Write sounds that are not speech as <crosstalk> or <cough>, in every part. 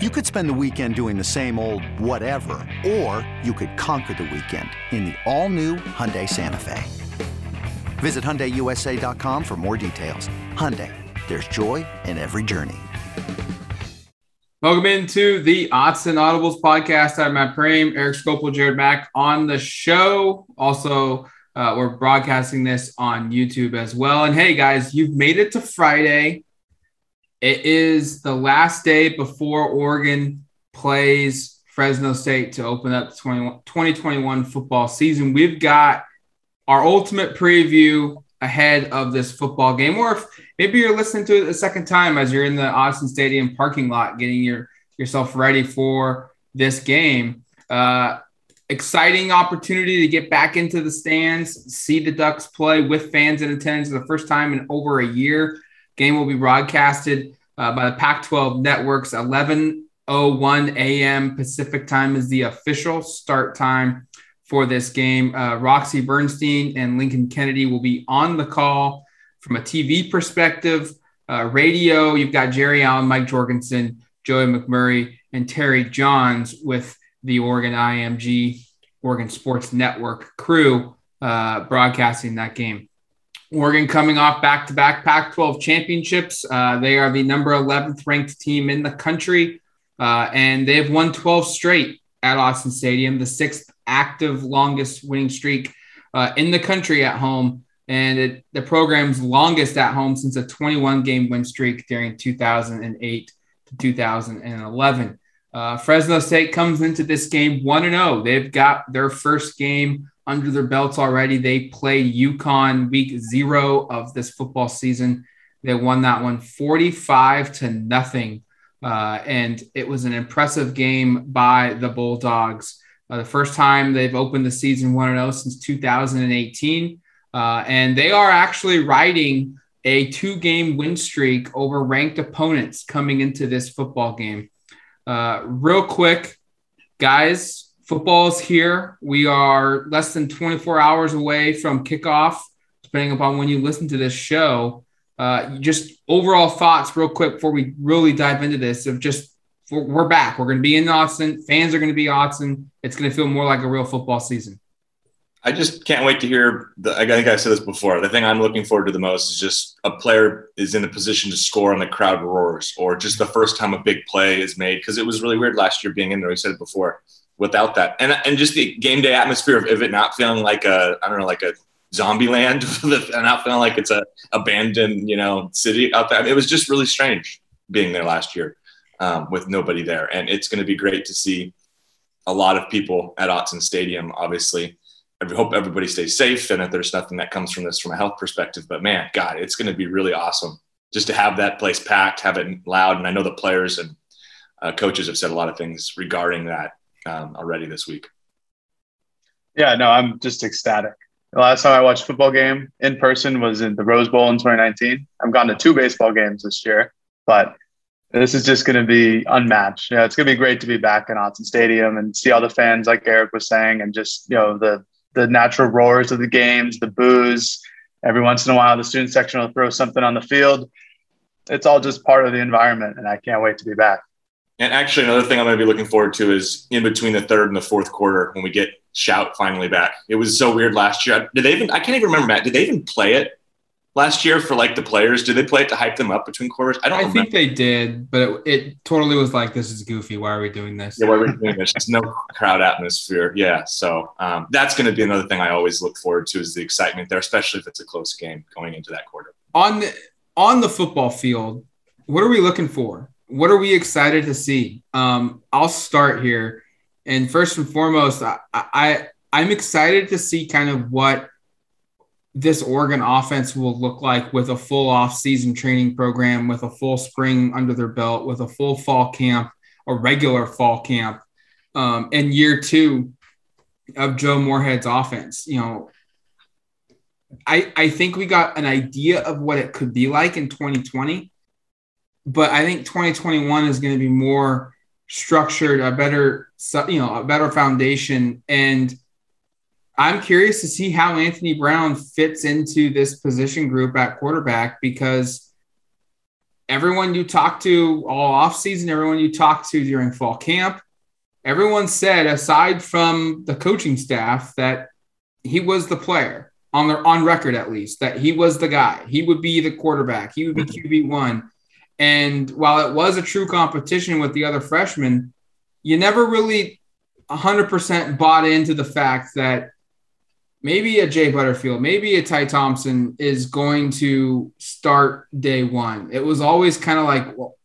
You could spend the weekend doing the same old whatever, or you could conquer the weekend in the all-new Hyundai Santa Fe. Visit HyundaiUSA.com for more details. Hyundai, there's joy in every journey. Welcome into the Odds and Audibles podcast. I'm Matt Prehm, Eric Skopil, Jared Mack on the show. Also, uh, we're broadcasting this on YouTube as well. And hey, guys, you've made it to Friday. It is the last day before Oregon plays Fresno State to open up the 2021 football season. We've got our ultimate preview ahead of this football game, or if maybe you're listening to it a second time as you're in the Autzen Stadium parking lot getting your yourself ready for this game. Uh, exciting opportunity to get back into the stands, see the Ducks play with fans in attendance for the first time in over a year. Game will be broadcasted uh, by the Pac 12 networks. 11:01 a.m. Pacific time is the official start time for this game. Uh, Roxy Bernstein and Lincoln Kennedy will be on the call from a TV perspective. Uh, radio, you've got Jerry Allen, Mike Jorgensen, Joey McMurray, and Terry Johns with the Oregon IMG, Oregon Sports Network crew uh, broadcasting that game. Oregon coming off back to back Pac 12 championships. Uh, they are the number 11th ranked team in the country, uh, and they have won 12 straight at Autzen Stadium, the sixth active longest winning streak uh, in the country at home, and it, the program's longest at home since a 21 game win streak during 2008 to 2011. Uh, Fresno State comes into this game 1 0. They've got their first game under their belts already. They played UConn week zero of this football season. They won that one 45 to nothing. Uh, and it was an impressive game by the Bulldogs. Uh, the first time they've opened the season 1 0 since 2018. Uh, and they are actually riding a two game win streak over ranked opponents coming into this football game. Uh, real quick, guys, Football's here. We are less than 24 hours away from kickoff, depending upon when you listen to this show. Uh, just overall thoughts, real quick, before we really dive into this. Of just we're back. We're going to be in Autzen. Fans are going to be Autzen. It's going to feel more like a real football season. I just can't wait to hear. The, I think I said this before. The thing I'm looking forward to the most is just a player is in the position to score and the crowd roars, or just the first time a big play is made. Because it was really weird last year being in there. We said it before without that. And and just the game day atmosphere of, of it not feeling like a I don't know like a zombie land <laughs> and not feeling like it's a abandoned you know city out there. I mean, it was just really strange being there last year um, with nobody there, and it's going to be great to see a lot of people at Autzen Stadium. Obviously, I hope everybody stays safe and that there's nothing that comes from this from a health perspective. But man, God, it's going to be really awesome just to have that place packed, have it loud, and I know the players and uh, coaches have said a lot of things regarding that um, already this week. Yeah, no, I'm just ecstatic. The last time I watched a football game in person was in the Rose Bowl in 2019. I've gone to two baseball games this year, but this is just going to be unmatched. Yeah, it's going to be great to be back in Autzen Stadium and see all the fans, like Eric was saying, and just you know the the natural roars of the games, the boos. Every once in a while, the student section will throw something on the field. It's all just part of the environment, and I can't wait to be back. And actually, another thing I'm going to be looking forward to is in between the third and the fourth quarter when we get Shout finally back. It was so weird last year. Did they even? I can't even remember, Matt. Did they even play it last year for like the players? Did they play it to hype them up between quarters? I don't. I remember. think they did, but it, it, totally was like, "This is goofy. Why are we doing this?" Yeah, why are we doing this? There's no crowd atmosphere. Yeah, so um, that's going to be another thing I always look forward to is the excitement there, especially if it's a close game going into that quarter. On the on the football field, what are we looking for? What are we excited to see? Um, I'll start here, and first and foremost, I, I I'm excited to see kind of what this Oregon offense will look like with a full off-season training program, with a full spring under their belt, with a full fall camp, a regular fall camp, um, and year two of Joe Moorhead's offense. You know, I I think we got an idea of what it could be like in 2020 but I think 2021 is going to be more structured, a better, you know, a better foundation. And I'm curious to see how Anthony Brown fits into this position group at quarterback because everyone you talk to all offseason, everyone you talk to during fall camp, everyone said, aside from the coaching staff, that he was the player on their on record at least, that he was the guy. He would be the quarterback. He would be mm-hmm. QB one. And while it was a true competition with the other freshmen, you never really 100% bought into the fact that maybe a Jay Butterfield, maybe a Ty Thompson is going to start day one. It was always kind of like, well,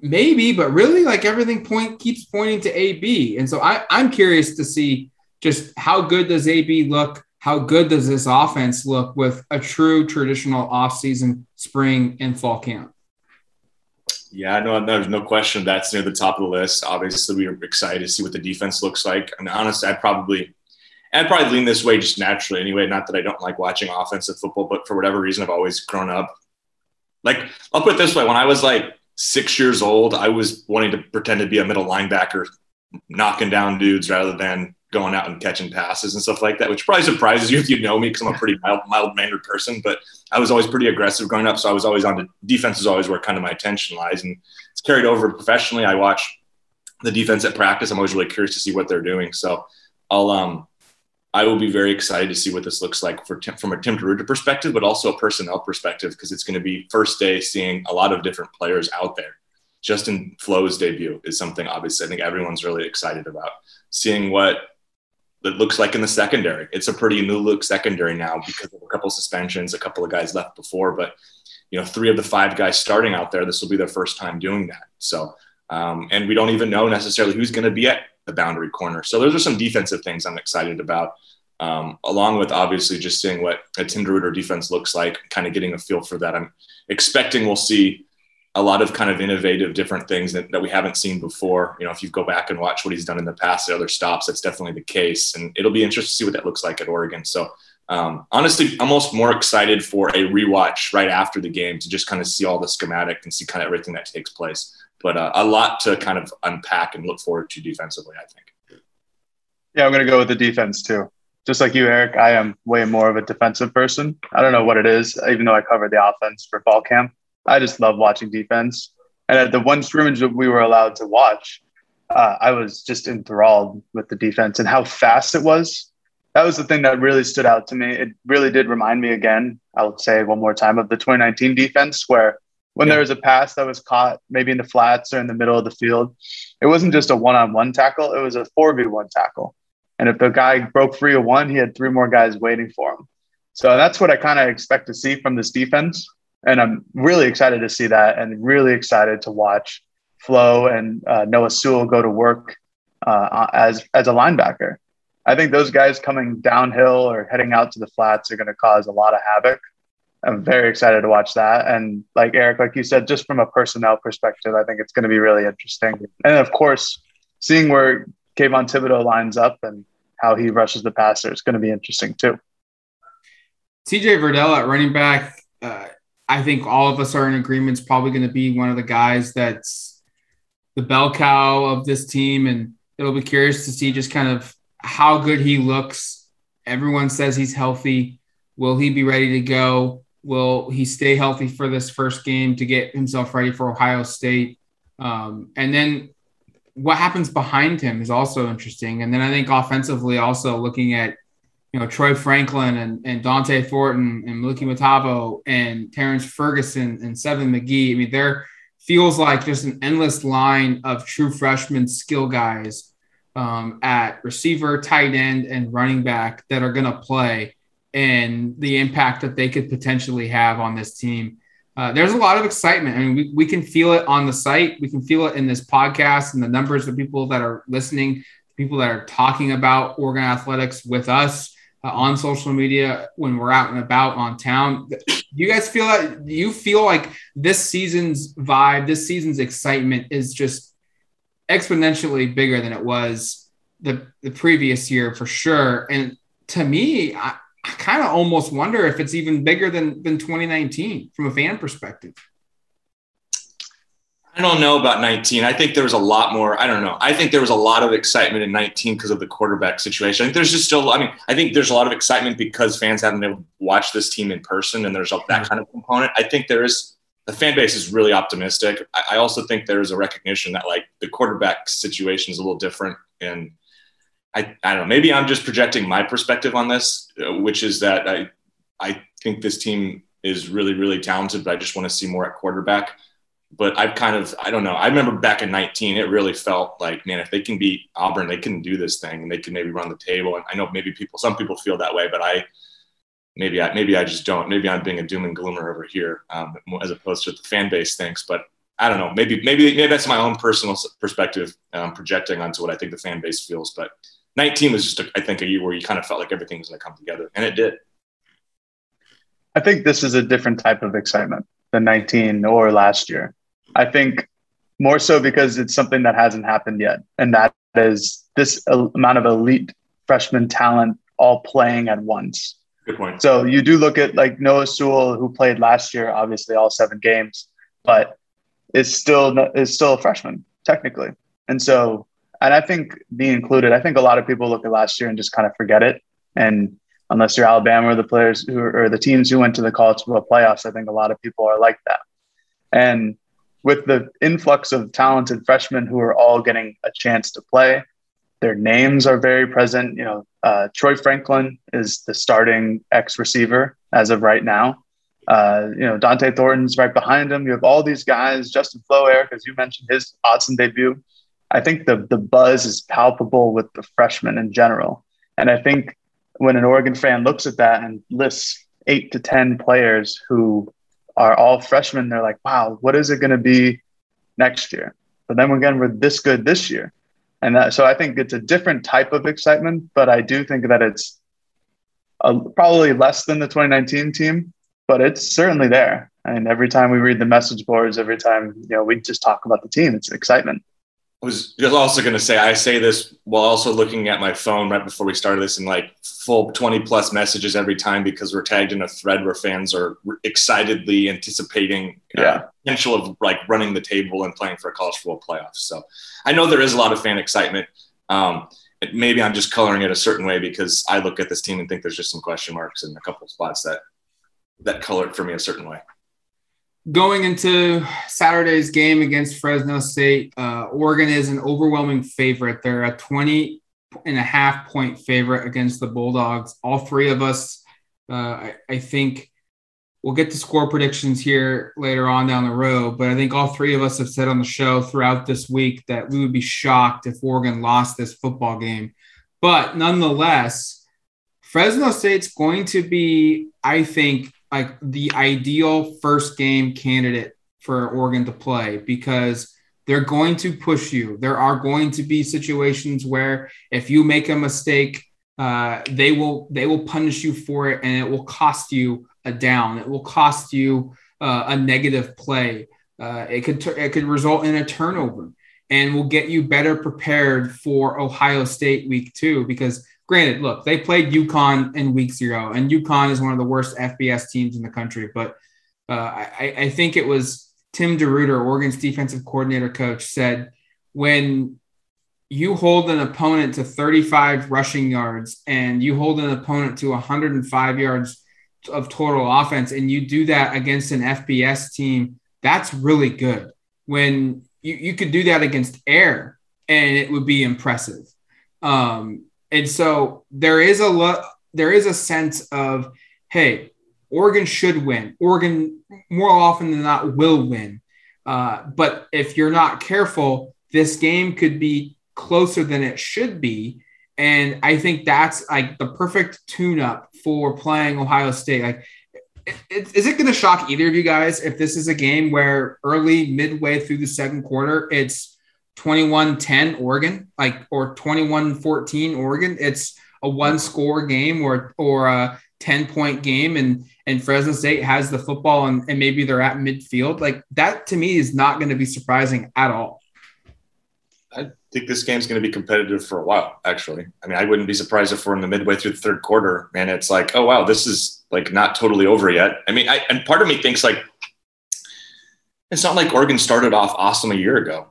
maybe, but really like everything point keeps pointing to AB. And so I, I'm curious to see just how good does AB look? How good does this offense look with a true traditional offseason spring and fall camp? Yeah, no, there's no question that's near the top of the list. Obviously, we are excited to see what the defense looks like. And honestly, I'd probably I'd probably lean this way just naturally anyway. Not that I don't like watching offensive football, but for whatever reason, I've always grown up. Like, I'll put it this way: when I was like six years old, I was wanting to pretend to be a middle linebacker, knocking down dudes rather than going out and catching passes and stuff like that, which probably surprises you if you know me because I'm a pretty mild, mild mannered person. But I was always pretty aggressive growing up, so I was always on the defense is always where kind of my attention lies, and it's carried over professionally. I watch the defense at practice. I'm always really curious to see what they're doing. So I'll um I will be very excited to see what this looks like for from a Tim DeRuyter perspective, but also a personnel perspective because it's going to be first day seeing a lot of different players out there. Justin Flowe's debut is something obviously I think everyone's really excited about. Seeing what it looks like in the secondary. It's a pretty new look secondary now because of a couple of suspensions, a couple of guys left before, but you know, three of the five guys starting out there, this will be their first time doing that. So, um, and we don't even know necessarily who's going to be at the boundary corner. So those are some defensive things I'm excited about. Um, along with obviously just seeing what a Tim defense looks like, kind of getting a feel for that. I'm expecting we'll see a lot of kind of innovative different things that, that we haven't seen before. You know, if you go back and watch what he's done in the past at other stops, that's definitely the case. And it'll be interesting to see what that looks like at Oregon. So um, honestly, almost more excited for a rewatch right after the game to just kind of see all the schematic and see kind of everything that takes place. But uh, a lot to kind of unpack and look forward to defensively, I think. Yeah, I'm going to go with the defense too. Just like you, Eric, I am way more of a defensive person. I don't know what it is, even though I covered the offense for fall camp. I just love watching defense. And at the one scrimmage that we were allowed to watch, uh, I was just enthralled with the defense and how fast it was. That was the thing that really stood out to me. It really did remind me again, I'll say one more time, of the 2019 defense, where when yeah. there was a pass that was caught maybe in the flats or in the middle of the field, it wasn't just a one on one tackle, it was a 4v1 tackle. And if the guy broke free of one, he had three more guys waiting for him. So that's what I kind of expect to see from this defense and I'm really excited to see that, and really excited to watch Flowe and uh, Noah Sewell go to work uh, as as a linebacker. I think those guys coming downhill or heading out to the flats are going to cause a lot of havoc. I'm very excited to watch that. And like Eric, like you said, just from a personnel perspective, I think it's going to be really interesting. And of course, seeing where Kayvon Thibodeaux lines up and how he rushes the passer is going to be interesting too. CJ Verdell at running back, uh, I think all of us are in agreement. It's probably going to be one of the guys that's the bell cow of this team, and it'll be curious to see just kind of how good he looks. Everyone says he's healthy. Will he be ready to go? Will he stay healthy for this first game to get himself ready for Ohio State? Um, and then what happens behind him is also interesting. And then I think offensively, also looking at you know, Troy Franklin and, and Dont'e Thornton and Luki Matavao and Terrence Ferguson and Seven McGee. I mean, there feels like just an endless line of true freshman skill guys um, at receiver, tight end, and running back that are going to play and the impact that they could potentially have on this team. Uh, there's a lot of excitement. I mean, we, we can feel it on the site. We can feel it in this podcast and the numbers of people that are listening, people that are talking about Oregon athletics with us uh, on social media when we're out and about on town. You guys feel that? You feel like this season's vibe, this season's excitement is just exponentially bigger than it was the, the previous year for sure? And to me, I, I kind of almost wonder if it's even bigger than, than 2019 from a fan perspective. I don't know about 19. I think there was a lot more. I don't know. I think there was a lot of excitement in 19 because of the quarterback situation. I think there's just still, I mean, I think there's a lot of excitement because fans haven't been able to watch this team in person and there's that kind of component. I think there is the fan base is really optimistic. I, I also think there's a recognition that like the quarterback situation is a little different. And I, I don't know, maybe I'm just projecting my perspective on this, uh, which is that I, I think this team is really, really talented, but I just want to see more at quarterback. But I've kind of, I don't know. I remember back in 19, it really felt like, man, if they can beat Auburn, they can do this thing and they can maybe run the table. And I know maybe people, some people feel that way, but I, maybe I, maybe I just don't. Maybe I'm being a doom and gloomer over here, um, as opposed to the fan base thinks. But I don't know. Maybe, maybe, maybe that's my own personal perspective, um, projecting onto what I think the fan base feels. But 19 was just, a, I think, a year where you kind of felt like everything was going to come together, and it did. I think this is a different type of excitement than 19 or last year. I think more so because it's something that hasn't happened yet. And that is this amount of elite freshman talent all playing at once. Good point. So you do look at like Noah Sewell, who played last year, obviously all seven games, but is still is still a freshman technically. And so, and I think being included, I think a lot of people look at last year and just kind of forget it. And unless you're Alabama or the players who or the teams who went to the college football playoffs, I think a lot of people are like that. And with the influx of talented freshmen who are all getting a chance to play, their names are very present. You know, uh, Troy Franklin is the starting X receiver as of right now. Uh, you know, Dont'e Thornton's right behind him. You have all these guys, Justin Flowe, Eric, as you mentioned, his Autzen debut. I think the the buzz is palpable with the freshmen in general. And I think when an Oregon fan looks at that and lists eight to 10 players who are all freshmen, they're like, wow, what is it going to be next year? But then again, we're this good this year. And that, so I think it's a different type of excitement, but I do think that it's a, probably less than the 2019 team, but it's certainly there. And every time we read the message boards, every time you know we just talk about the team, it's excitement. I was just also going to say I say this while also looking at my phone right before we started this and like full 20 plus messages every time because we're tagged in a thread where fans are excitedly anticipating uh, yeah. potential of like running the table and playing for a college football playoff. So I know there is a lot of fan excitement. Um, maybe I'm just coloring it a certain way because I look at this team and think there's just some question marks in a couple of spots that that color it for me a certain way going into Saturday's game against Fresno State, uh, Oregon is an overwhelming favorite. They're a 20 and a half point favorite against the Bulldogs. All three of us, uh, I, I, think we'll get to score predictions here later on down the road, but I think all three of us have said on the show throughout this week that we would be shocked if Oregon lost this football game. But nonetheless, Fresno State's going to be, I think, like the ideal first game candidate for Oregon to play because they're going to push you. There are going to be situations where if you make a mistake, uh, they will they will punish you for it, and it will cost you a down. It will cost you uh, a negative play. Uh, it could it could result in a turnover, and will get you better prepared for Ohio State week two because granted, look, they played UConn in week zero, and UConn is one of the worst FBS teams in the country. But uh, I, I, think it was Tim DeRuyter, Oregon's defensive coordinator coach, said when you hold an opponent to 35 rushing yards and you hold an opponent to 105 yards of total offense, and you do that against an FBS team, that's really good. When you, you could do that against air, and it would be impressive. Um, and so there is a lo- there is a sense of, hey, Oregon should win. Oregon more often than not will win. Uh, but if you're not careful, this game could be closer than it should be. And I think that's like the perfect tune up for playing Ohio State. Like, is it going to shock either of you guys if this is a game where early, midway through the second quarter, it's 21-10 Oregon, like or 21-14 Oregon. It's a one score game or or a 10 point game and and Fresno State has the football and, and maybe they're at midfield. Like that to me is not going to be surprising at all. I think this game's going to be competitive for a while, actually. I mean, I wouldn't be surprised if we're in the midway through the third quarter and it's like, oh wow, this is like not totally over yet. I mean, I, and part of me thinks like it's not like Oregon started off awesome a year ago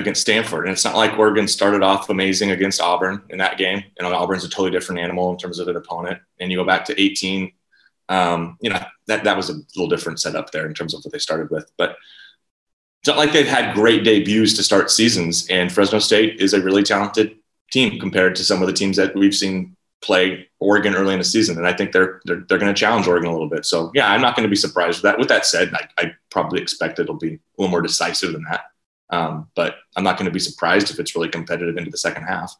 against Stanford. And it's not like Oregon started off amazing against Auburn in that game. And Auburn's a totally different animal in terms of an opponent. And you go back to 18, Um, you know, that, that was a little different setup there in terms of what they started with. But it's not like they've had great debuts to start seasons. And Fresno State is a really talented team compared to some of the teams that we've seen play Oregon early in the season. And I think they're they're, they're going to challenge Oregon a little bit. So yeah, I'm not going to be surprised with that. With that said, I, I probably expect it'll be a little more decisive than that. Um, but I'm not going to be surprised if it's really competitive into the second half.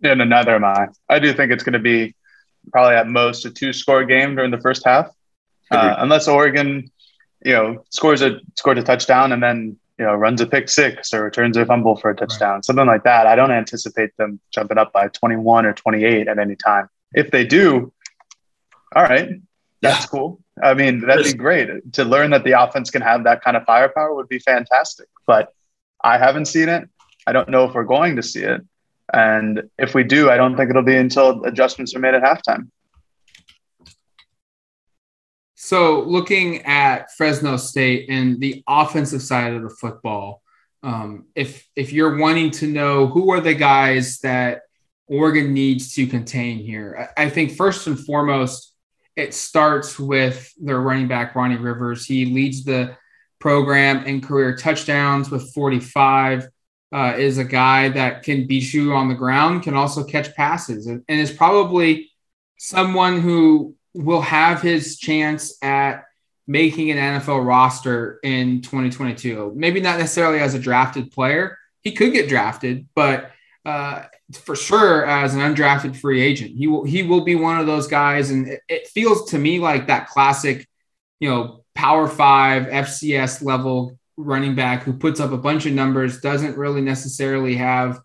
Yeah, no, neither am I. I do think it's going to be probably at most a two score game during the first half, uh, unless Oregon, you know, scores a scores a touchdown and then you know runs a pick six or returns a fumble for a touchdown, right. something like that. I don't anticipate them jumping up by 21 or 28 at any time. If they do, all right, that's yeah. cool. I mean, that'd be great to learn that the offense can have that kind of firepower would be fantastic. But I haven't seen it. I don't know if we're going to see it. And if we do, I don't think it'll be until adjustments are made at halftime. So, looking at Fresno State and the offensive side of the football, um, if if you're wanting to know who are the guys that Oregon needs to contain here, I, I think first and foremost, it starts with their running back Ronnie Rivers. He leads the program in career touchdowns with 45 uh, is a guy that can beat you on the ground, can also catch passes, and, and is probably someone who will have his chance at making an NFL roster in 2022. Maybe not necessarily as a drafted player. He could get drafted, but uh, for sure as an undrafted free agent, he will he will be one of those guys. And it, it feels to me like that classic, you know, Power Five FCS level running back who puts up a bunch of numbers, doesn't really necessarily have,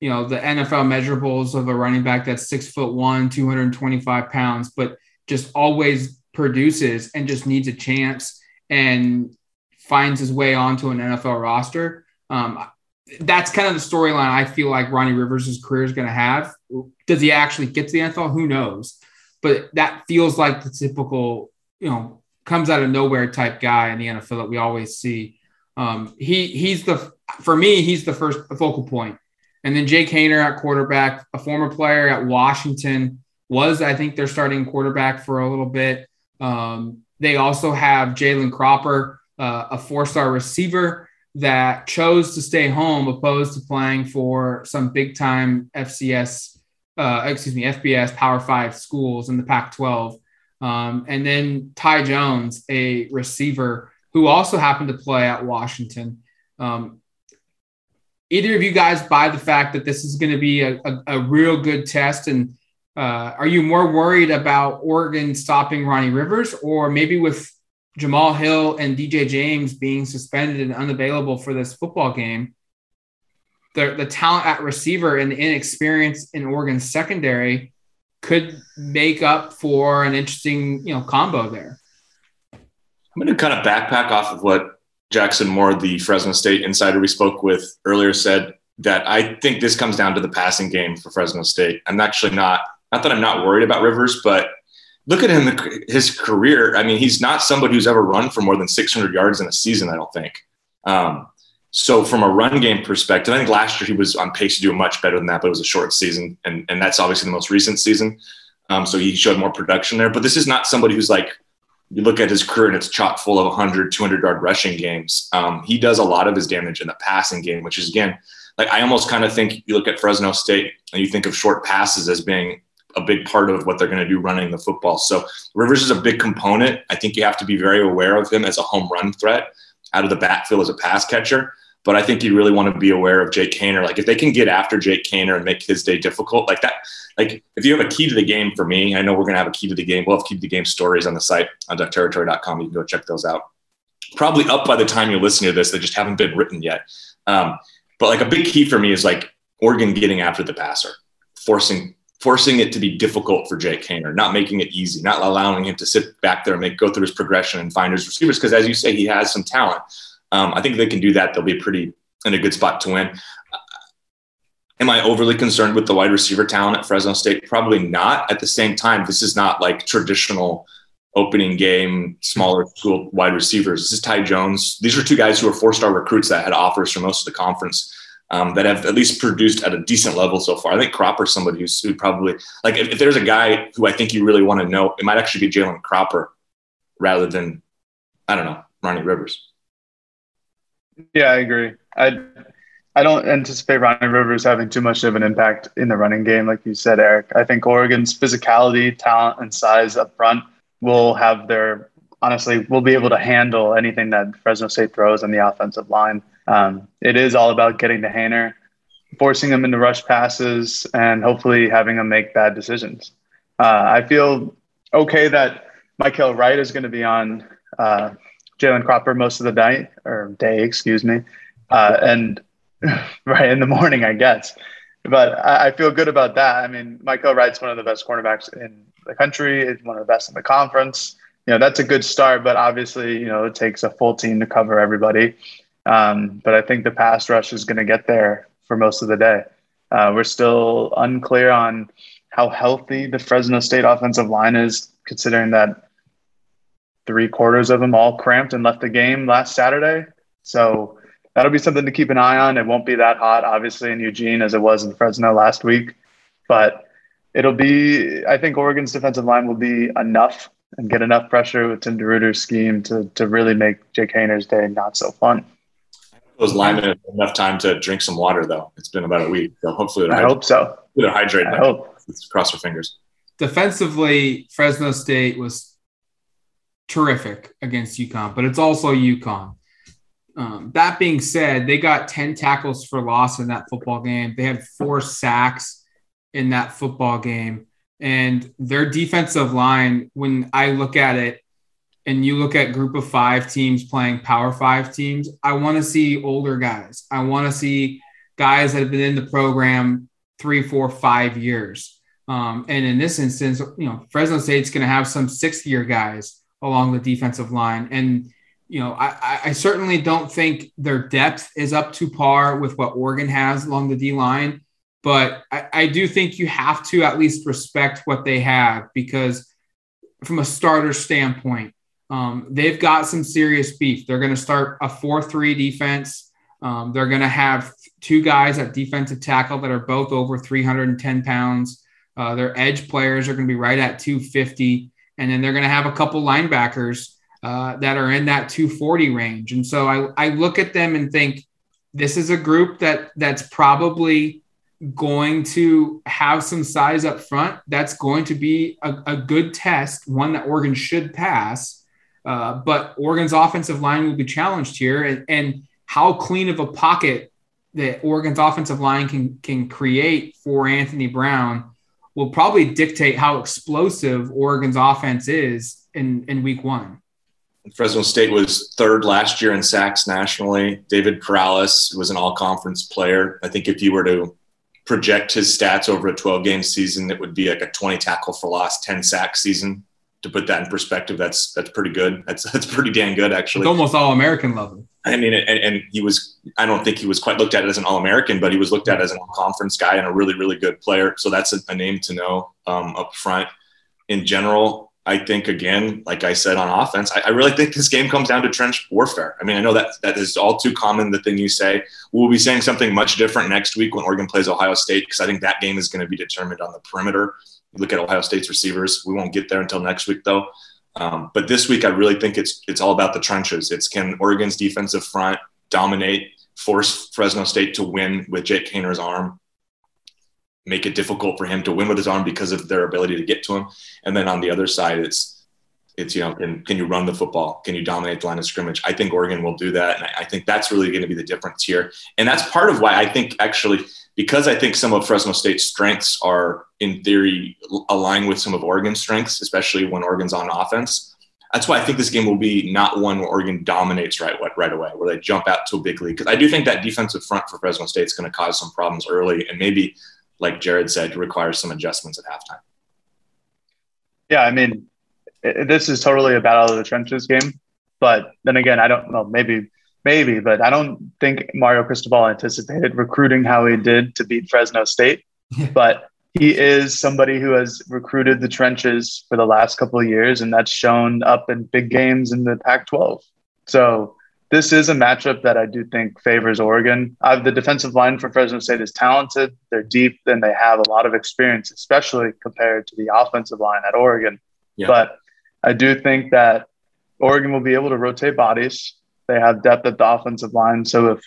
you know, the NFL measurables of a running back that's six foot one, 225 pounds, but just always produces and just needs a chance and finds his way onto an NFL roster. Um, that's kind of the storyline I feel like Ronnie Rivers' career is going to have. Does he actually get to the NFL? Who knows? But that feels like the typical, you know, comes out of nowhere type guy in the NFL that we always see. Um, he he's the for me he's the first focal point, and then Jake Haener at quarterback, a former player at Washington, was I think their starting quarterback for a little bit. Um, they also have Jalen Cropper, uh, a four-star receiver that chose to stay home opposed to playing for some big-time FCS, uh, excuse me, FBS Power Five schools in the Pac-12. Um, and then Ty Jones, a receiver who also happened to play at Washington. Um, either of you guys buy the fact that this is going to be a, a, a, real good test? And uh, are you more worried about Oregon stopping Ronnie Rivers or maybe with Jamal Hill and DJ James being suspended and unavailable for this football game? The, the talent at receiver and the inexperience in Oregon's secondary could make up for an interesting, you know, combo there. I'm going to kind of backpack off of what Jackson Moore, the Fresno State insider we spoke with earlier, said that I think this comes down to the passing game for Fresno State. I'm actually not, not that I'm not worried about Rivers, but look at him, his career. I mean, he's not somebody who's ever run for more than 600 yards in a season, I don't think. Um, so from a run game perspective, I think last year he was on pace to do much better than that, but it was a short season. And, and that's obviously the most recent season. Um, so he showed more production there, but this is not somebody who's like you look at his career and it's chock full of 100, 200 yard rushing games. Um, he does a lot of his damage in the passing game, which is again, like I almost kind of think you look at Fresno State and you think of short passes as being a big part of what they're going to do running the football. So Rivers is a big component. I think you have to be very aware of him as a home run threat out of the backfield as a pass catcher. But I think you really want to be aware of Jake Haener. Like if they can get after Jake Haener and make his day difficult, like that, like if you have a key to the game for me, I know we're gonna have a key to the game. We'll have key to the game stories on the site on duckterritory.com. You can go check those out. Probably up by the time you listen to this, they just haven't been written yet. Um, but like a big key for me is like Oregon getting after the passer, forcing forcing it to be difficult for Jake Haener, not making it easy, not allowing him to sit back there and make go through his progression and find his receivers. Because as you say, he has some talent. Um, I think they can do that. They'll be pretty in a good spot to win. Am I overly concerned with the wide receiver talent at Fresno State? Probably not. At the same time, this is not like traditional opening game, smaller school wide receivers. This is Ty Jones. These are two guys who are four star recruits that had offers from most of the conference um, that have at least produced at a decent level so far. I think Cropper's somebody who's who probably like if, if, there's a guy who I think you really want to know, it might actually be Jalen Cropper rather than I don't know Ronnie Rivers. Yeah, I agree. I I don't anticipate Ronnie Rivers having too much of an impact in the running game, like you said, Eric. I think Oregon's physicality, talent, and size up front will have their honestly will be able to handle anything that Fresno State throws on the offensive line. Um, it is all about getting to Haener, forcing him into rush passes, and hopefully having him make bad decisions. Uh, I feel okay that Mykael Wright is going to be on uh, Jalen Cropper most of the night or day, excuse me, uh, and <laughs> right in the morning, I guess. But I, I, feel good about that. I mean, Mykael Wright's one of the best cornerbacks in the country. It's one of the best in the conference. You know, that's a good start, but obviously, you know, it takes a full team to cover everybody. Um, but I think the pass rush is going to get there for most of the day. Uh, we're still unclear on how healthy the Fresno State offensive line is, considering that three quarters of them all cramped and left the game last Saturday. So that'll be something to keep an eye on. It won't be that hot, obviously, in Eugene as it was in Fresno last week, but it'll be. I think Oregon's defensive line will be enough and get enough pressure with Tim DeRuyter's scheme to to really make Jake Haener's day not so fun. Those linemen have enough time to drink some water, though. It's been about a week, so hopefully I hope so. They're hydrated. I hope. Let's Cross our fingers. Defensively, Fresno State was terrific against UConn, but it's also UConn. Um, that being said, they got 10 tackles for loss in that football game. They had four sacks in that football game. And their defensive line, when I look at it, and you look at group of five teams playing power five teams, I want to see older guys. I want to see guys that have been in the program three, four, five years. Um, and in this instance, you know, Fresno State's going to have some sixth year guys along the defensive line. And you know, I, I certainly don't think their depth is up to par with what Oregon has along the D line, but I, I do think you have to at least respect what they have because, from a starter standpoint, um, they've got some serious beef. They're going to start a 4 3 defense. Um, they're going to have two guys at defensive tackle that are both over 310 pounds. Uh, their edge players are going to be right at 250. And then they're going to have a couple linebackers uh, that are in that 240 range. And so I, I look at them and think this is a group that that's probably going to have some size up front. That's going to be a, a good test, one that Oregon should pass. Uh, but Oregon's offensive line will be challenged here, and, and how clean of a pocket that Oregon's offensive line can can create for Anthony Brown will probably dictate how explosive Oregon's offense is in in week one. Fresno State was third last year in sacks nationally. David Perales was an all conference player. I think if you were to project his stats over a 12 game season, it would be like a 20 tackle for loss, 10 sack season. To put that in perspective, that's that's pretty good. That's <laughs> that's pretty damn good, actually. It's almost all American level. I mean, and, and he was. I don't think he was quite looked at as an all American, but he was looked at as an all conference guy and a really really good player. So that's a, a name to know um, up front. In general, I think again, like I said on offense, I, I, really think this game comes down to trench warfare. I mean, I know that that is all too common. The thing you say, we'll be saying something much different next week when Oregon plays Ohio State because I think that game is going to be determined on the perimeter. Look at Ohio State's receivers. We won't get there until next week, though. Um, but this week, I really think it's it's all about the trenches. It's can Oregon's defensive front dominate, force Fresno State to win with Jake Haener's arm, make it difficult for him to win with his arm because of their ability to get to him. And then on the other side, it's it's you know can can you run the football? Can you dominate the line of scrimmage? I think Oregon will do that, and I, I think that's really going to be the difference here. And that's part of why I think actually because I think some of Fresno State's strengths are in theory aligned with some of Oregon's strengths, especially when Oregon's on offense. That's why I think this game will be not one where Oregon dominates right right away, where they jump out to a big lead. Because I do think that defensive front for Fresno State is going to cause some problems early, and maybe like Jared said, requires some adjustments at halftime. Yeah, I mean, this is totally a battle of the trenches game. But then again, I don't know, maybe, maybe, but I don't think Mario Cristobal anticipated recruiting how he did to beat Fresno State. <laughs> but he is somebody who has recruited the trenches for the last couple of years, and that's shown up in big games in the Pac 12. So this is a matchup that I do think favors Oregon. Uh, the defensive line for Fresno State is talented. They're deep and they have a lot of experience, especially compared to the offensive line at Oregon. Yeah. But I do think that Oregon will be able to rotate bodies. They have depth at the offensive line. So if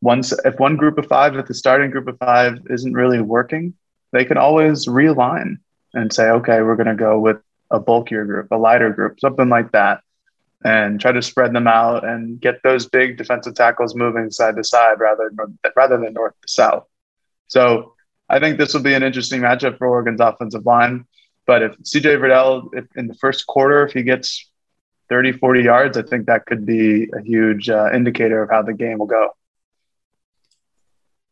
one if one group of five, if the starting group of five isn't really working, they can always realign and say, okay, we're going to go with a bulkier group, a lighter group, something like that and try to spread them out and get those big defensive tackles moving side to side rather than, rather than north to south. So I think this will be an interesting matchup for Oregon's offensive line. But if CJ Verdell, if in the first quarter, if he gets 30, 40 yards, I think that could be a huge uh, indicator of how the game will go.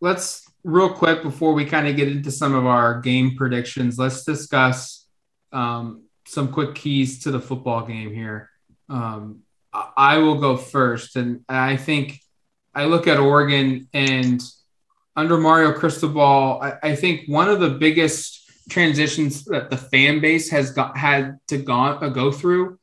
Let's real quick before we kind of get into some of our game predictions, let's discuss um, some quick keys to the football game here. Um, I will go first, and I think I look at Oregon and under Mario Cristobal, I, I think one of the biggest transitions that the fan base has got had to go, uh, go through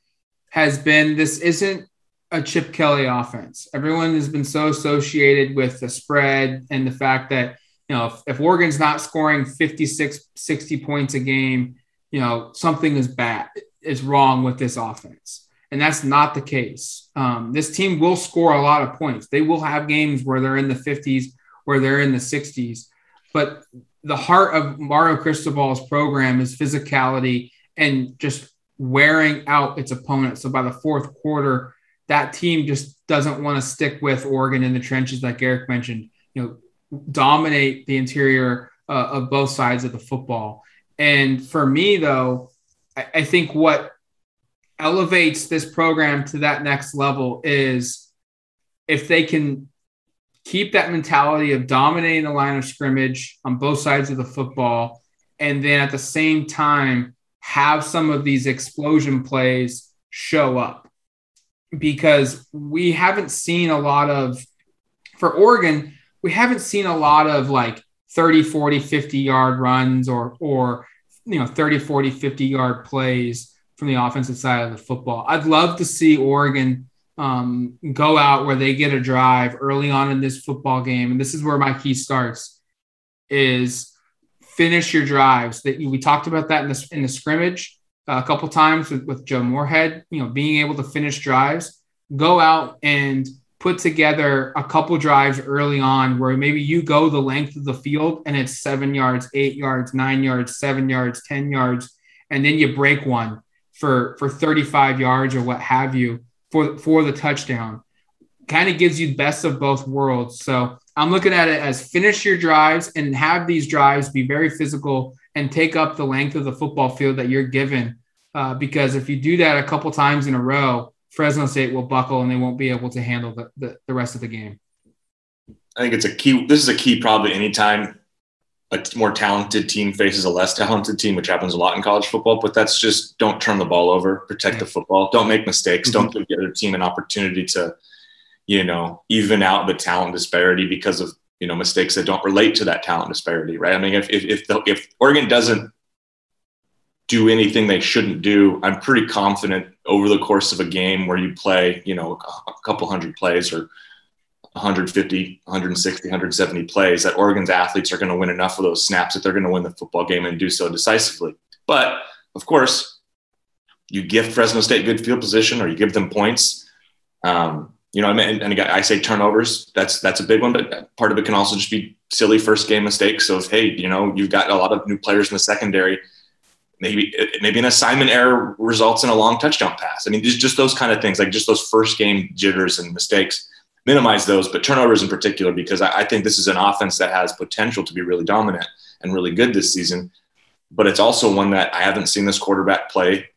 has been this isn't a Chip Kelly offense. Everyone has been so associated with the spread and the fact that, you know, if, if Oregon's not scoring 56, 60 points a game, you know, something is bad, is wrong with this offense. And that's not the case. Um, this team will score a lot of points. They will have games where they're in the 50s, where they're in the 60s. But the heart of Mario Cristobal's program is physicality and just wearing out its opponent. So by the fourth quarter, that team just doesn't want to stick with Oregon in the trenches, like Eric mentioned. You know, dominate the interior uh, of both sides of the football. And for me, though, I, I think what elevates this program to that next level is if they can keep that mentality of dominating the line of scrimmage on both sides of the football and then at the same time have some of these explosion plays show up because we haven't seen a lot of for Oregon we haven't seen a lot of like 30 40 50 yard runs or or you know 30 40 50 yard plays from the offensive side of the football. I'd love to see Oregon um, go out where they get a drive early on in this football game, and this is where my key starts: is finish your drives. That we talked about that in the in the scrimmage uh, a couple times with, with Joe Moorhead. You know, being able to finish drives. Go out and put together a couple drives early on where maybe you go the length of the field and it's seven yards, eight yards, nine yards, seven yards, 10 yards, and then you break one for for 35 yards or what have you for for the touchdown kind of gives you best of both worlds so i'm looking at it as finish your drives and have these drives be very physical and take up the length of the football field that you're given uh, because if you do that a couple times in a row fresno state will buckle and they won't be able to handle the, the, the rest of the game i think it's a key this is a key probably anytime a more talented team faces a less talented team, which happens a lot in college football. But that's just don't turn the ball over, protect the football, don't make mistakes, mm-hmm. don't give the other team an opportunity to, you know, even out the talent disparity because of you know mistakes that don't relate to that talent disparity, right? I mean, if if if, the, if Oregon doesn't do anything they shouldn't do, I'm pretty confident over the course of a game where you play, you know, a couple hundred plays or 150, 160, 170 plays that Oregon's athletes are going to win enough of those snaps that they're going to win the football game and do so decisively. But of course, you give Fresno State good field position or you give them points. Um, you know, what I mean, and again, I say turnovers. That's that's a big one, but part of it can also just be silly first game mistakes. So, hey, you know, you've got a lot of new players in the secondary. Maybe maybe an assignment error results in a long touchdown pass. I mean, just just those kind of things, like just those first game jitters and mistakes minimize those, but turnovers in particular, because I, I think this is an offense that has potential to be really dominant and really good this season. But it's also one that I haven't seen this quarterback play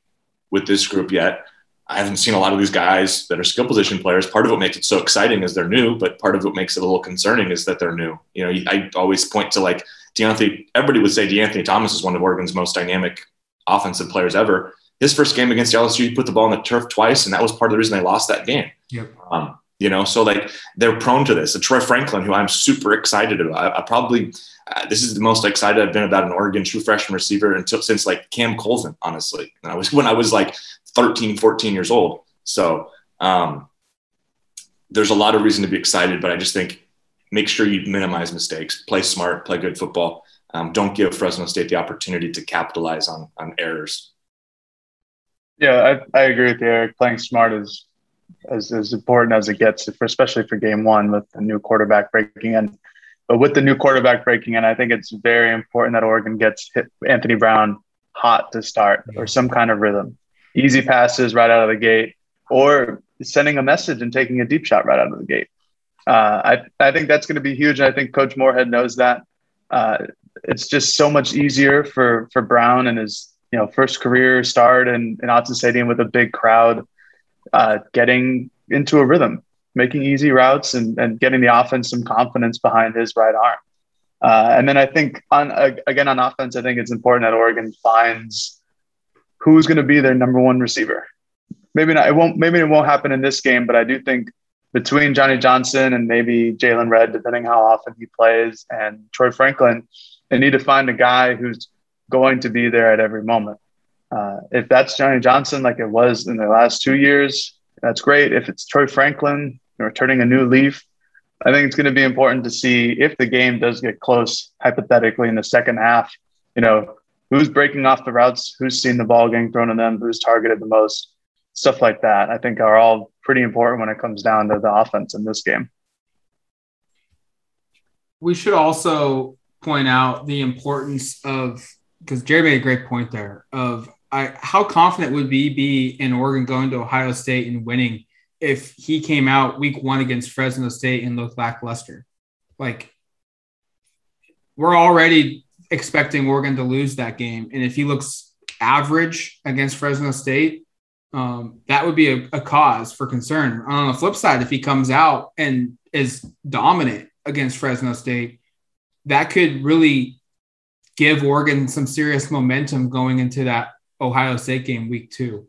with this group yet. I haven't seen a lot of these guys that are skill position players. Part of what makes it so exciting is they're new, but part of what makes it a little concerning is that they're new. You know, I always point to like De'Anthony. Everybody would say De'Anthony Thomas is one of Oregon's most dynamic offensive players ever. His first game against LSU, he put the ball on the turf twice, and that was part of the reason they lost that game. Yep. Um, you know so like they're prone to this and troy franklin who i'm super excited about i, I probably uh, this is the most excited i've been about an oregon true freshman receiver until since like cam colvin honestly and i was when i was like 13 14 years old so um there's a lot of reason to be excited, but I just think make sure you minimize mistakes, play smart, play good football. Um, don't give Fresno State the opportunity to capitalize on on errors. Yeah, I, I agree with you, Eric. Playing smart is as, as important as it gets, for, especially for game one with the new quarterback breaking in. But with the new quarterback breaking in, I think it's very important that Oregon gets Anthony Brown hot to start or some kind of rhythm. Easy passes right out of the gate, or sending a message and taking a deep shot right out of the gate. Uh, I, I think that's going to be huge. And I think Coach Moorhead knows that. Uh, it's just so much easier for for Brown and his you know first career start in, in Autzen Stadium with a big crowd, uh, getting into a rhythm, making easy routes, and, and getting the offense some confidence behind his right arm. Uh, and then I think on again on offense, I think it's important that Oregon finds who's going to be their number one receiver. Maybe not. It won't. Maybe it won't happen in this game, but I do think between Johnny Johnson and maybe Jaylon Redd, depending how often he plays, and Troy Franklin, they need to find a guy who's going to be there at every moment. Uh, if that's Johnny Johnson, like it was in the last two years, that's great. If it's Troy Franklin or turning a new leaf, I think it's going to be important to see if the game does get close, hypothetically, in the second half. You know, who's breaking off the routes, who's seen the ball getting thrown to them, who's targeted the most, stuff like that. I think are all pretty important when it comes down to the offense in this game. We should also point out the importance of because Jerry made a great point there of I, how confident would we be in Oregon going to Ohio State and winning if he came out week one against Fresno State and looked lackluster? Like, we're already expecting Oregon to lose that game. And if he looks average against Fresno State, um, that would be a, a, cause for concern. On the flip side, if he comes out and is dominant against Fresno State, that could really give Oregon some serious momentum going into that Ohio State game week two.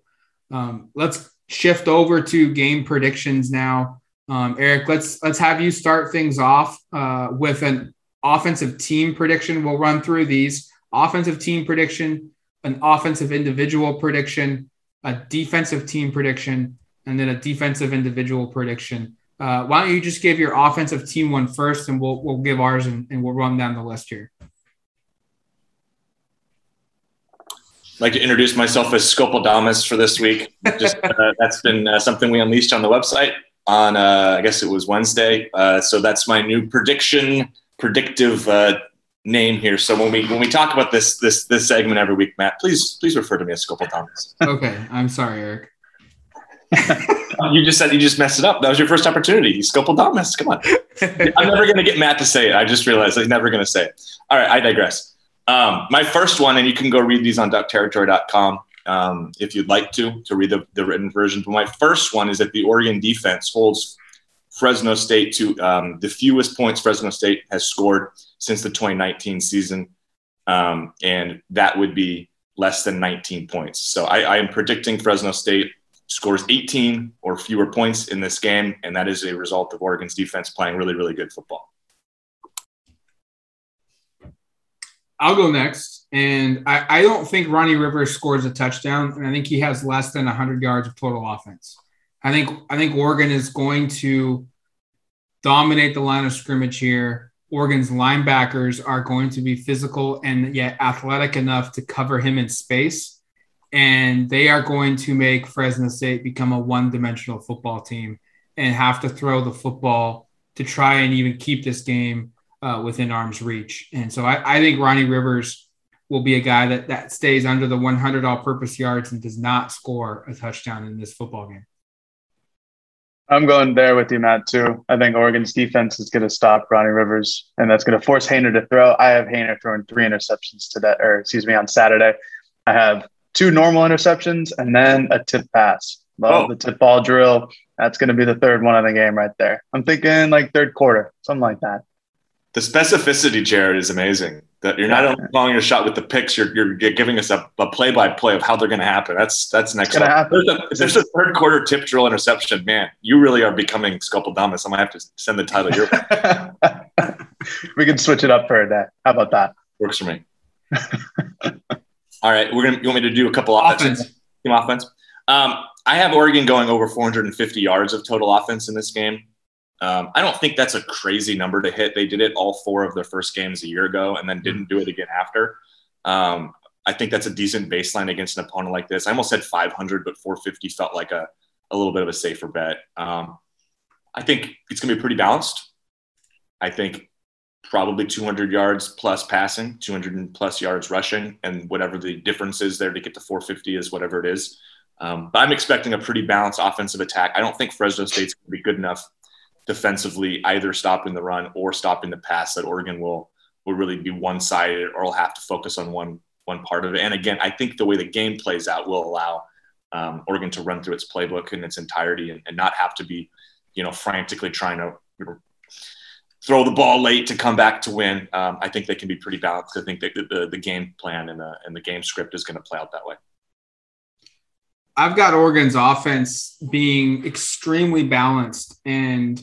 Um, let's shift over to game predictions now. Um, Eric, let's let's have you start things off uh, with an offensive team prediction. We'll run through these offensive team prediction, an offensive individual prediction, a defensive team prediction, and then a defensive individual prediction. Uh, why don't you just give your offensive team one first, and we'll we'll give ours, and, and we'll run down the list here. I'd like to introduce myself as Scopeldamus for this week. Just uh, <laughs> that's been uh, something we unleashed on the website on uh, I guess it was Wednesday. Uh, so that's my new prediction predictive uh, name here. So when we when we talk about this this this segment every week, Matt, please please refer to me as Scopeldamus. okay, I'm sorry, Eric. <laughs> you just said you just messed it up. That was your first opportunity. Scopeldamus. Come on. <laughs> I'm never going to get Matt to say it. I just realized he's never going to say it. All right, I digress. Um, my first one, and you can go read these on duckterritory.com um, if you'd like to, to read the, the written version. But my first one is that the Oregon defense holds Fresno State to um, the fewest points Fresno State has scored since the 2019 season. Um, and that would be less than 19 points. So I, I am predicting Fresno State scores 18 or fewer points in this game, and that is a result of Oregon's defense playing really, really good football. I'll go next. And I, I don't think Ronnie Rivers scores a touchdown, and I think he has less than 100 yards of total offense. I think I think Oregon is going to dominate the line of scrimmage here. Oregon's linebackers are going to be physical and yet athletic enough to cover him in space and they are going to make Fresno State become a one dimensional football team and have to throw the football to try and even keep this game uh, within arm's reach. And so I, I, think Ronnie Rivers will be a guy that, that stays under the 100 all purpose yards and does not score a touchdown in this football game. I'm going there with you, Matt, too. I think Oregon's defense is going to stop Ronnie Rivers, and that's going to force Haener to throw. I have Haener throwing three interceptions today, or excuse me, on Saturday. I have two normal interceptions, and then a tip pass. Love oh. the tip ball drill. That's going to be the third one of the game right there. I'm thinking like third quarter, something like that. The specificity, Jared, is amazing. That you're not only calling a shot with the picks, you're, you're giving us a, a play-by-play of how they're going to happen. That's that's next level. There's a, if there's a third quarter tip drill interception, man, you really are becoming Scopeldamus. I might have to send the title your <laughs> we can switch it up for a day. How about that? Works for me. All right, we're gonna. You want me to do a couple offense team offense? Um, I have Oregon going over 450 yards of total offense in this game. Um, I don't think that's a crazy number to hit. They did it all four of their first games a year ago and then didn't do it again after. Um, I think that's a decent baseline against an opponent like this. I almost said 500, but 450 felt like a, a little bit of a safer bet. Um, I think it's going to be pretty balanced. I think probably 200 yards plus passing, 200 plus yards rushing, and whatever the difference is there to get to 450 is whatever it is. Um, but I'm expecting a pretty balanced offensive attack. I don't think Fresno State's going to be good enough defensively, either stopping the run or stopping the pass, that Oregon will will really be one sided or will have to focus on one one part of it. And again, I think the way the game plays out will allow um, Oregon to run through its playbook in its entirety and, and, not have to be, you know, frantically trying to you know, throw the ball late to come back to win. Um, I think they can be pretty balanced. I think that the, the, the game plan and the, and the game script is going to play out that way. I've got Oregon's offense being extremely balanced and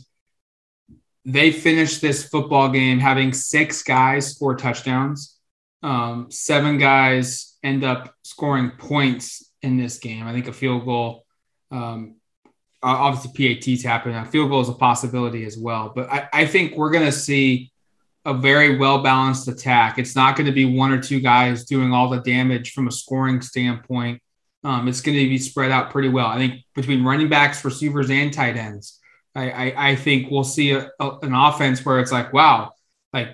they finished this football game having six guys score touchdowns. Um, seven guys end up scoring points in this game. I think a field goal, um, obviously PATs happen. A field goal is a possibility as well. But I, I think we're going to see a very well balanced attack. It's not going to be one or two guys doing all the damage from a scoring standpoint. Um, it's going to be spread out pretty well. I think between running backs, receivers, and tight ends, I, I, I think we'll see a, a, an offense where it's like, wow, like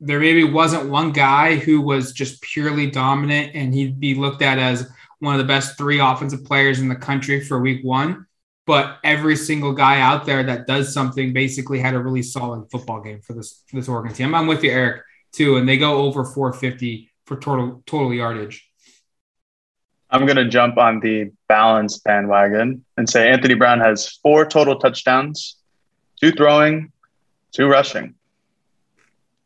there maybe wasn't one guy who was just purely dominant and he'd be looked at as one of the best three offensive players in the country for week one. But every single guy out there that does something basically had a really solid football game for this for this Oregon team. I'm with you, Eric, too, and they go over 450 for total total yardage. I'm going to jump on the balance bandwagon and say Anthony Brown has four total touchdowns, two throwing, two rushing.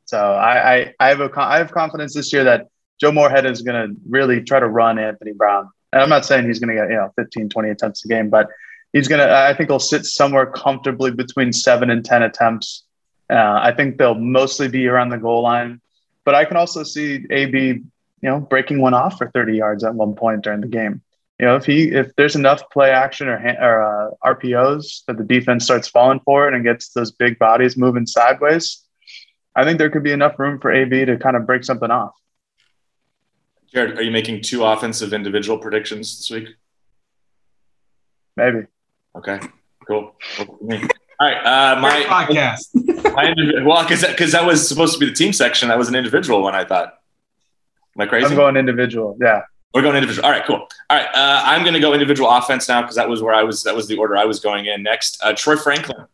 So I, I, I have a I have confidence this year that Joe Moorhead is going to really try to run Anthony Brown. And I'm not saying he's going to get you know 15, 20 attempts a game, but he's going to. I think he'll sit somewhere comfortably between seven and 10 attempts. Uh, I think they'll mostly be around the goal line, but I can also see AB you know, breaking one off for 30 yards at one point during the game. You know, if he if there's enough play action or, or uh, RPOs that the defense starts falling for it and gets those big bodies moving sideways, I think there could be enough room for AB to kind of break something off. Jared, are you making two offensive individual predictions this week? Maybe. Okay, cool. All right, uh, my podcast. <laughs> my, well, because because that was supposed to be the team section, that was an individual one. I thought. Am I crazy? I'm going individual. Yeah. We're going individual. All right, cool. All right, uh, I'm going to go individual offense now because that was where I was. That was the order I was going in next. Uh, Troy Franklin.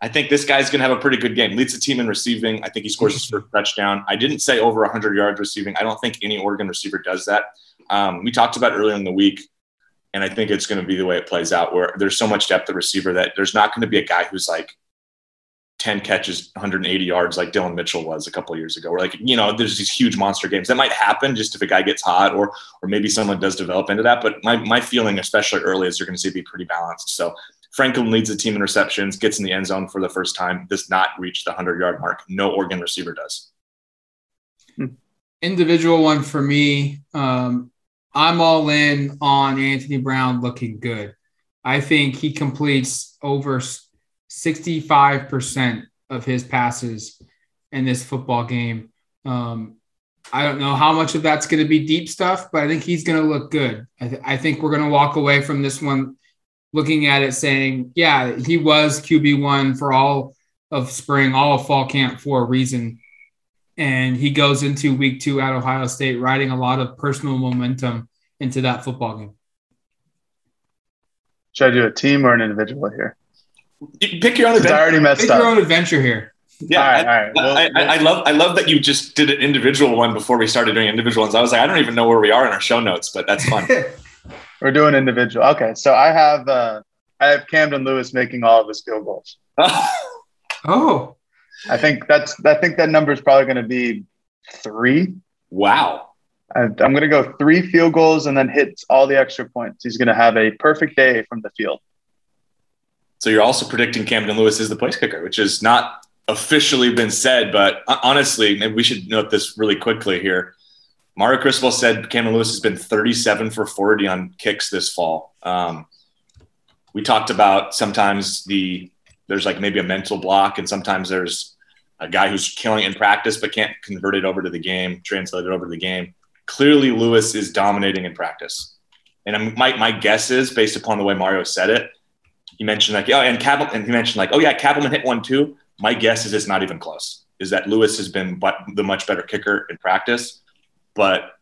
I think this guy's going to have a pretty good game. Leads the team in receiving. I think he scores his first touchdown. I didn't say over 100 yards receiving. I don't think any Oregon receiver does that. Um, we talked about earlier in the week, and I think it's going to be the way it plays out. Where there's so much depth at receiver that there's not going to be a guy who's like 10 catches, 180 yards like Dillon Mitchell was a couple years ago. Or like, you know, there's these huge monster games that might happen just if a guy gets hot or or maybe someone does develop into that. But my my feeling, especially early, is you're going to see it be pretty balanced. So Franklin leads the team in receptions, gets in the end zone for the first time, does not reach the 100 yard mark. No Oregon receiver does. Hmm. Individual one for me. Um, I'm all in on Anthony Brown looking good. I think he completes over 65% of his passes in this football game. Um, I don't know how much of that's going to be deep stuff, but I think he's going to look good. I, th- I think we're going to walk away from this one looking at it saying, yeah, he was QB1 for all of spring, all of fall camp for a reason. And he goes into week two at Ohio State riding a lot of personal momentum into that football game. Should I do a team or an individual here? Pick your own adventure. I already messed pick up. your own adventure here. Yeah, all right, I, all right. Well, I, I, I, love I love that you just did an individual one before we started doing individual ones. I was like, I don't even know where we are in our show notes, but that's fun. <laughs> We're doing individual. Okay, so I have uh, I have Camden Lewis making all of his field goals. <laughs> oh, I think that's I think that number is probably going to be three. Wow. I, I'm going to go three field goals and then hits all the extra points. He's going to have a perfect day from the field. So you're also predicting Camden Lewis is the place kicker, which is not officially been said, but honestly, maybe we should note this really quickly here. Mario Cristobal said Camden Lewis has been 37 for 40 on kicks this fall. Um, we talked about sometimes the there's like maybe a mental block, and sometimes there's a guy who's killing in practice but can't convert it over to the game, translate it over to the game. Clearly, Lewis is dominating in practice. And my, my guess is, based upon the way Mario said it, he mentioned like, oh, and Katleman, and he mentioned like, oh yeah, Katleman hit one too. My guess is it's not even close. Is that Lewis has been but the much better kicker in practice, but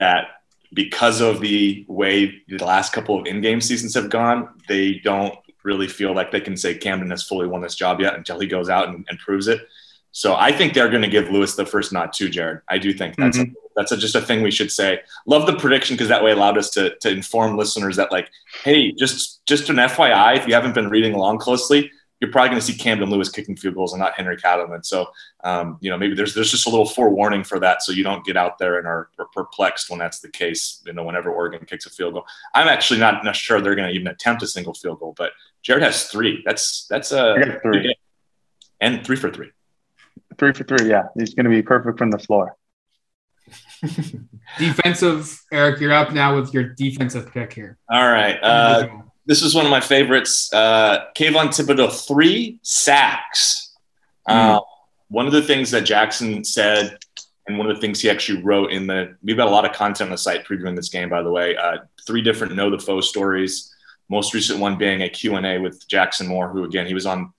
that because of the way the last couple of in-game seasons have gone, they don't really feel like they can say Camden has fully won this job yet until he goes out and, and proves it. So I think they're going to give Lewis the first nod too, Jared. I do think that's mm-hmm. a, that's a, just a thing we should say. Love the prediction because that way allowed us to to inform listeners that like, hey, just just an FYI, if you haven't been reading along closely, you're probably going to see Camden Lewis kicking field goals and not Henry Katleman. So, um, you know, maybe there's there's just a little forewarning for that, so you don't get out there and are, are, perplexed when that's the case. You know, whenever Oregon kicks a field goal, I'm actually not, not sure they're going to even attempt a single field goal, but Jared has three. That's that's a three. and three for three. Three for three. Yeah, he's going to be perfect from the floor. <laughs> defensive, Eric, you're up now with your defensive pick here. All right. Uh, this is one of my favorites. Uh, Kayvon Thibodeaux, three sacks. Mm. Uh, one of the things that Jackson said, and one of the things he actually wrote in the, we've got a lot of content on the site previewing this game, by the way. Uh, three different know the foe stories. Most recent one being a Q&A with Jackson Moore, who again, he was on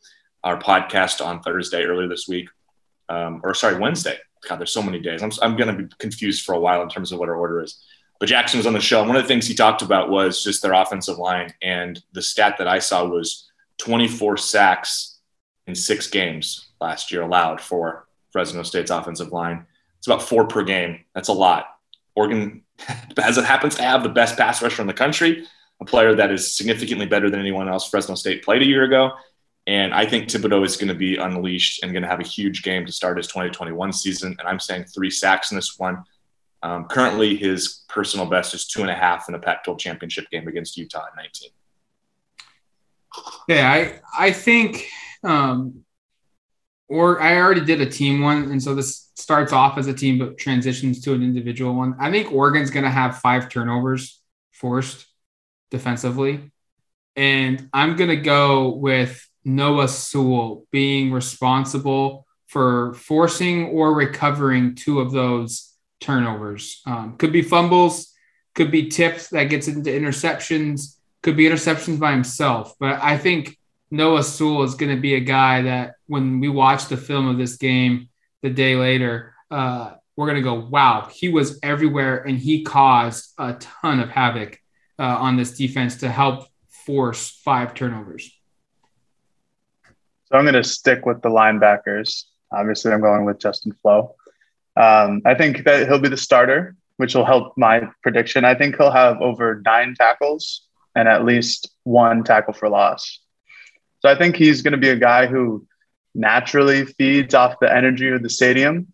our podcast on Thursday earlier this week um, or sorry, Wednesday. God, there's so many days. I'm, I'm going to be confused for a while in terms of what our order is. But Jackson was on the show. And one of the things he talked about was just their offensive line. And the stat that I saw was 24 sacks in six games last year allowed for Fresno State's offensive line. It's about four per game. That's a lot. Oregon, <laughs> as it happens to have the best pass rusher in the country, a player that is significantly better than anyone else Fresno State played a year ago, and I think Thibodeaux is going to be unleashed and going to have a huge game to start his 2021 season. And I'm saying three sacks in this one. Um, currently, his personal best is two and a half in the Pac-12 championship game against Utah at 19. Yeah, I I think, um, or I already did a team one, and so this starts off as a team but transitions to an individual one. I think Oregon's going to have five turnovers forced defensively, and I'm going to go with Noah Sewell being responsible for forcing or recovering two of those turnovers. Um, could be fumbles, could be tips that gets into interceptions, could be interceptions by himself. But I think Noah Sewell is going to be a guy that when we watch the film of this game the day later, uh, we're going to go, wow, he was everywhere and he caused a ton of havoc uh, on this defense to help force five turnovers. So I'm going to stick with the linebackers. Obviously, I'm going with Justin Flowe. Um, I think that he'll be the starter, which will help my prediction. I think he'll have over nine tackles and at least one tackle for loss. So I think he's going to be a guy who naturally feeds off the energy of the stadium.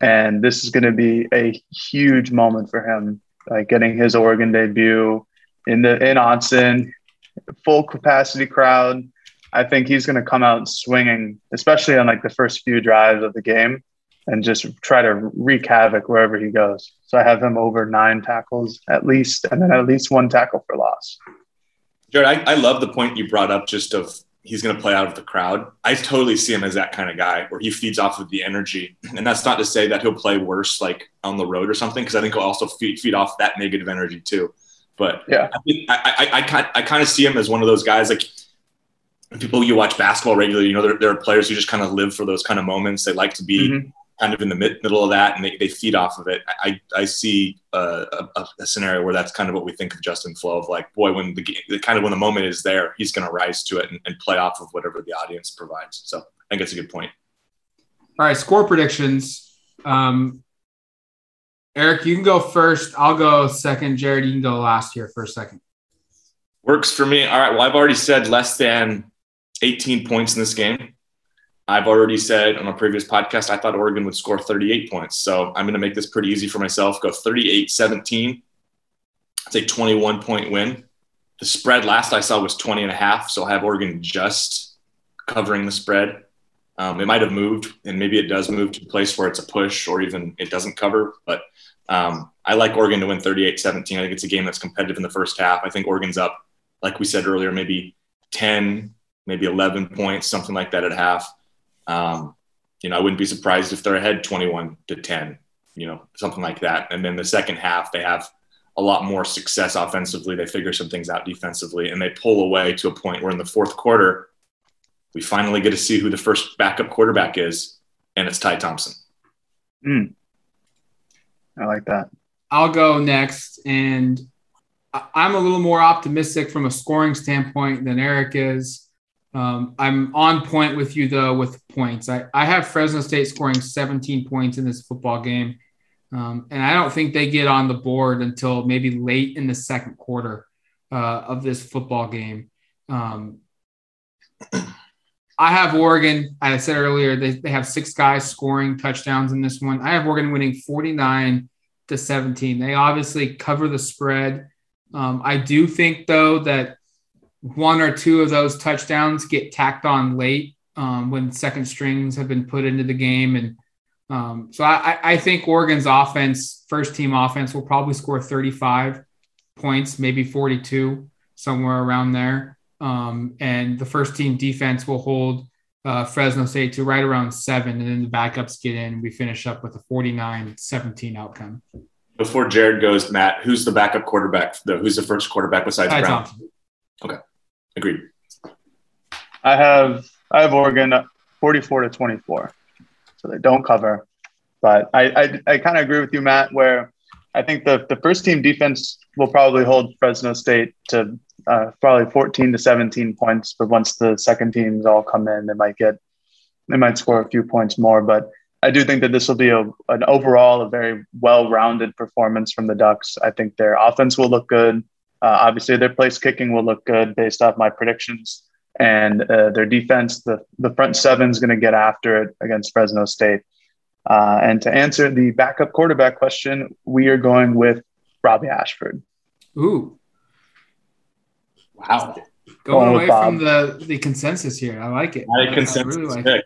And this is going to be a huge moment for him, like getting his Oregon debut in the in Autzen, full capacity crowd. I think he's going to come out swinging, especially on like the first few drives of the game, and just try to wreak havoc wherever he goes. So I have him over nine tackles at least, and then at least one tackle for loss. Jared, I, I love the point you brought up just of he's going to play out of the crowd. I totally see him as that kind of guy where he feeds off of the energy. And that's not to say that he'll play worse like on the road or something, because I think he'll also feed, feed off that negative energy too. But yeah, I, I, I, I, I kind of see him as one of those guys like people you watch basketball regularly, you know, there, there are players who just kind of live for those kind of moments. They like to be mm-hmm. kind of in the mid, middle of that and they, they feed off of it. I, I see a, a, a, scenario where that's kind of what we think of Justin Flowe of like, boy, when the, the kind of when the moment is there, he's going to rise to it and, and play off of whatever the audience provides. So I think it's a good point. All right. Score predictions. Um, Eric, you can go first. I'll go second. Jared, you can go last here for a second. Works for me. All right. Well, I've already said less than 18 points in this game. I've already said on a previous podcast, I thought Oregon would score 38 points. So I'm going to make this pretty easy for myself. Go 38 17. It's a 21 point win. The spread last I saw was 20 and a half. So I have Oregon just covering the spread. Um, it might have moved, and maybe it does move to a place where it's a push or even it doesn't cover. But um, I like Oregon to win 38 17. I think it's a game that's competitive in the first half. I think Oregon's up, like we said earlier, maybe 10, maybe 11 points, something like that at half. Um, you know, I wouldn't be surprised if they're ahead 21 to 10, you know, something like that. And then the second half, they have a lot more success offensively. They figure some things out defensively and they pull away to a point where in the fourth quarter, we finally get to see who the first backup quarterback is, and it's Ty Thompson. Mm. I like that. I'll go next. And I'm a little more optimistic from a scoring standpoint than Eric is. Um, I'm on point with you though with points. I, I have Fresno State scoring 17 points in this football game. Um, and I don't think they get on the board until maybe late in the second quarter uh, of this football game. Um, <clears throat> I have Oregon. I said earlier they, they have six guys scoring touchdowns in this one. I have Oregon winning 49 to 17. They obviously cover the spread. Um, I do think though that one or two of those touchdowns get tacked on late um, when second strings have been put into the game. And um, so I, I, think Oregon's offense, first team offense, will probably score 35 points, maybe 42, somewhere around there. Um, and the first team defense will hold uh, Fresno State to right around seven. And then the backups get in. We finish up with a 49 17 outcome. Before Jared goes, Matt, who's the backup quarterback? The, who's the first quarterback besides Ty Brown? Thompson. Okay. Agreed. I have I have Oregon 44 to 24. So they don't cover. But I I, I kind of agree with you, Matt, where I think the, the first team defense will probably hold Fresno State to uh, probably 14 to 17 points. But once the second teams all come in, they might get they might score a few points more. But I do think that this will be a, an overall a very well-rounded performance from the Ducks. I think their offense will look good. Uh, obviously, their place kicking will look good based off my predictions, and uh, their defense, the the front seven is going to get after it against Fresno State. Uh, and to answer the backup quarterback question, we are going with Robbie Ashford. Ooh, wow! Going, going away from the the consensus here, I like it. Not a consensus really like pick. It.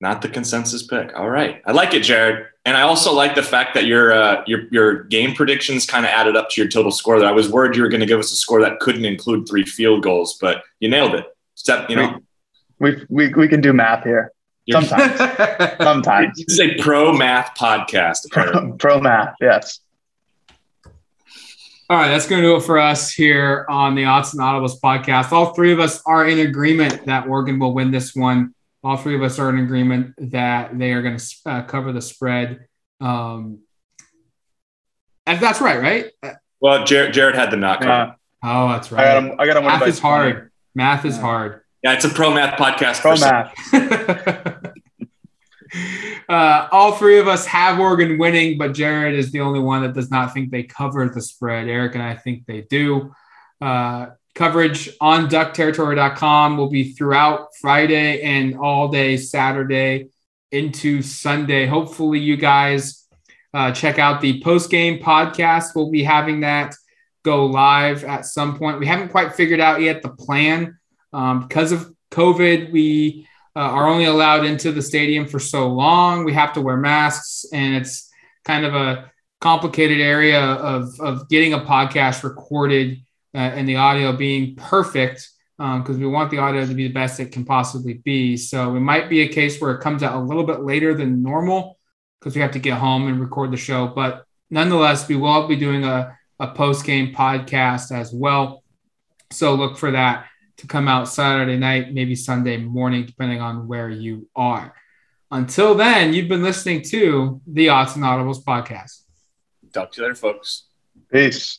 Not the consensus pick. All right, I like it, Jared. And I also like the fact that your uh, your your game predictions kind of added up to your total score. That I was worried you were going to give us a score that couldn't include three field goals, but you nailed it. Step, you know, we we we can do math here. Sometimes, <laughs> sometimes. This is a pro math podcast. Pro, <laughs> pro math, yes. All right, that's going to do it for us here on the Odds and Audibles podcast. All three of us are in agreement that Oregon will win this one all three of us are in agreement that they are going to uh, cover the spread. Um, and that's right, right? Well, Jared, Jared had the knock. Uh, oh, that's right. I got I got Math is hard. Math is yeah. hard. Yeah, it's a pro math podcast. Pro math. <laughs> uh, all three of us have Oregon winning, but Jared is the only one that does not think they cover the spread. Eric and I think they do. Uh, Coverage on duckterritory.com will be throughout Friday and all day Saturday into Sunday. Hopefully, you guys uh, check out the post game podcast. We'll be having that go live at some point. We haven't quite figured out yet the plan um, because of COVID. We uh, are only allowed into the stadium for so long. We have to wear masks, and it's kind of a complicated area of, of getting a podcast recorded uh, and the audio being perfect because um, we want the audio to be the best it can possibly be. So it might be a case where it comes out a little bit later than normal because we have to get home and record the show. But nonetheless, we will be doing a, a post game podcast as well. So look for that to come out Saturday night, maybe Sunday morning, depending on where you are. Until then, you've been listening to the Odds and Audibles podcast. Talk to you later, folks. Peace.